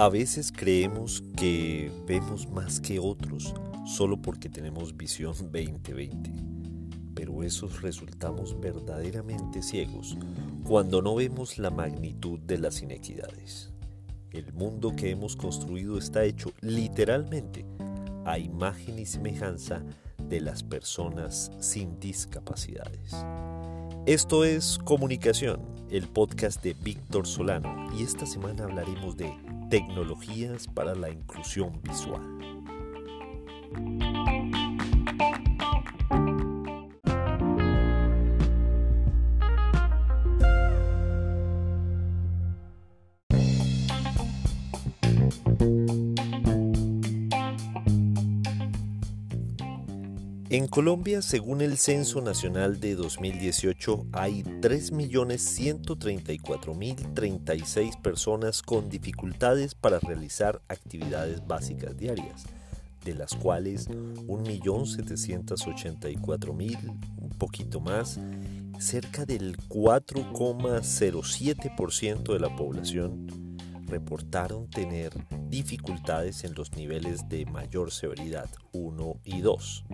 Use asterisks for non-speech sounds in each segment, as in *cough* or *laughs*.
A veces creemos que vemos más que otros solo porque tenemos visión *laughs* 2020, pero esos resultamos verdaderamente ciegos cuando no vemos la magnitud de las inequidades. El mundo que hemos construido está hecho literalmente a imagen y semejanza de las personas sin discapacidades. Esto es Comunicación, el podcast de Víctor Solano, y esta semana hablaremos de tecnologías para la inclusión visual. En Colombia, según el Censo Nacional de 2018, hay 3.134.036 personas con dificultades para realizar actividades básicas diarias, de las cuales 1.784.000, un poquito más, cerca del 4,07% de la población, reportaron tener dificultades en los niveles de mayor severidad 1 y 2.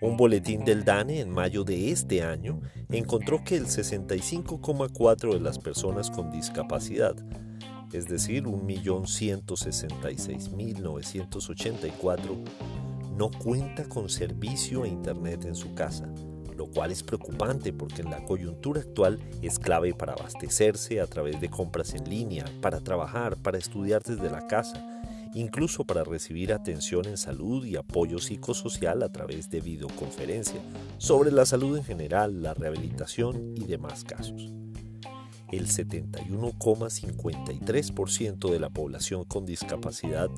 Un boletín del DANE en mayo de este año encontró que el 65,4 de las personas con discapacidad, es decir, 1.166.984, no cuenta con servicio a Internet en su casa lo cual es preocupante porque en la coyuntura actual es clave para abastecerse a través de compras en línea, para trabajar, para estudiar desde la casa, incluso para recibir atención en salud y apoyo psicosocial a través de videoconferencia, sobre la salud en general, la rehabilitación y demás casos. El 71,53% de la población con discapacidad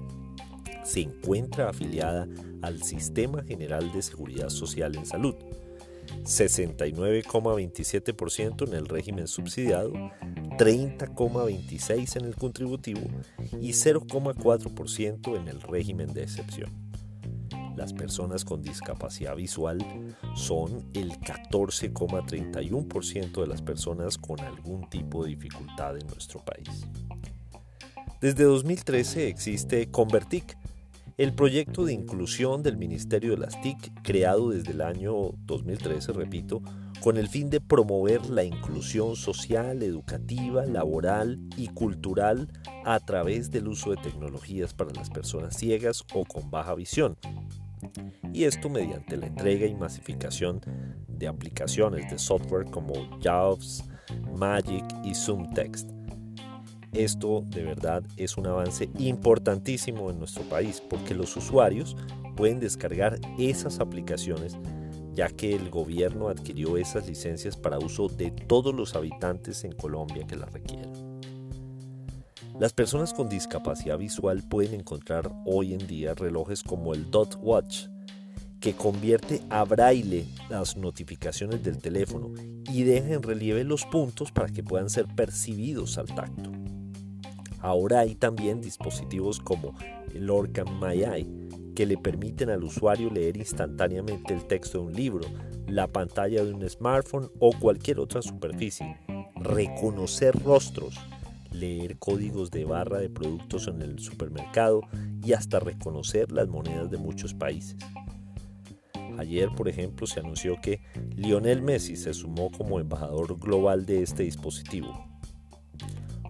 se encuentra afiliada al Sistema General de Seguridad Social en Salud, 69,27% en el régimen subsidiado, 30,26% en el contributivo y 0,4% en el régimen de excepción. Las personas con discapacidad visual son el 14,31% de las personas con algún tipo de dificultad en nuestro país. Desde 2013 existe Convertic, el proyecto de inclusión del Ministerio de las TIC, creado desde el año 2013, repito, con el fin de promover la inclusión social, educativa, laboral y cultural a través del uso de tecnologías para las personas ciegas o con baja visión. Y esto mediante la entrega y masificación de aplicaciones de software como JAWS, Magic y ZoomText esto de verdad es un avance importantísimo en nuestro país porque los usuarios pueden descargar esas aplicaciones ya que el gobierno adquirió esas licencias para uso de todos los habitantes en Colombia que las requieran. Las personas con discapacidad visual pueden encontrar hoy en día relojes como el Dot Watch, que convierte a braille las notificaciones del teléfono y deja en relieve los puntos para que puedan ser percibidos al tacto. Ahora hay también dispositivos como el Orcam My Eye, que le permiten al usuario leer instantáneamente el texto de un libro, la pantalla de un smartphone o cualquier otra superficie, reconocer rostros, leer códigos de barra de productos en el supermercado y hasta reconocer las monedas de muchos países. Ayer, por ejemplo, se anunció que Lionel Messi se sumó como embajador global de este dispositivo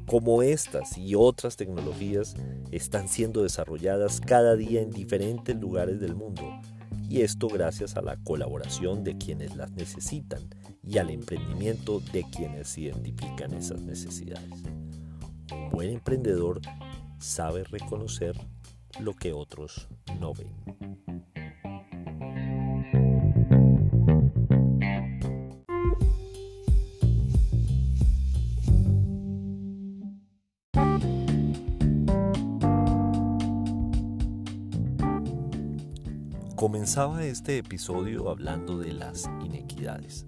como estas y otras tecnologías están siendo desarrolladas cada día en diferentes lugares del mundo, y esto gracias a la colaboración de quienes las necesitan y al emprendimiento de quienes identifican esas necesidades. Un buen emprendedor sabe reconocer lo que otros no ven. Comenzaba este episodio hablando de las inequidades,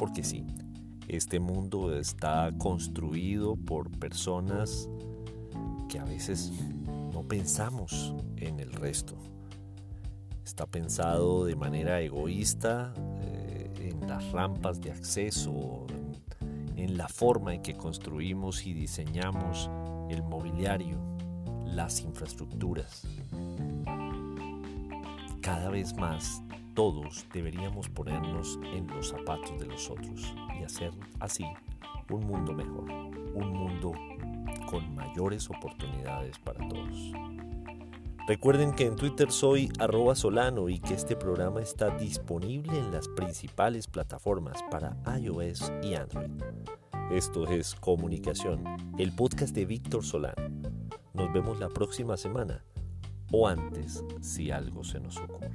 porque sí, este mundo está construido por personas que a veces no pensamos en el resto. Está pensado de manera egoísta eh, en las rampas de acceso, en la forma en que construimos y diseñamos el mobiliario, las infraestructuras. Cada vez más todos deberíamos ponernos en los zapatos de los otros y hacer así un mundo mejor, un mundo con mayores oportunidades para todos. Recuerden que en Twitter soy arroba solano y que este programa está disponible en las principales plataformas para iOS y Android. Esto es Comunicación, el podcast de Víctor Solano. Nos vemos la próxima semana o antes si algo se nos ocurre.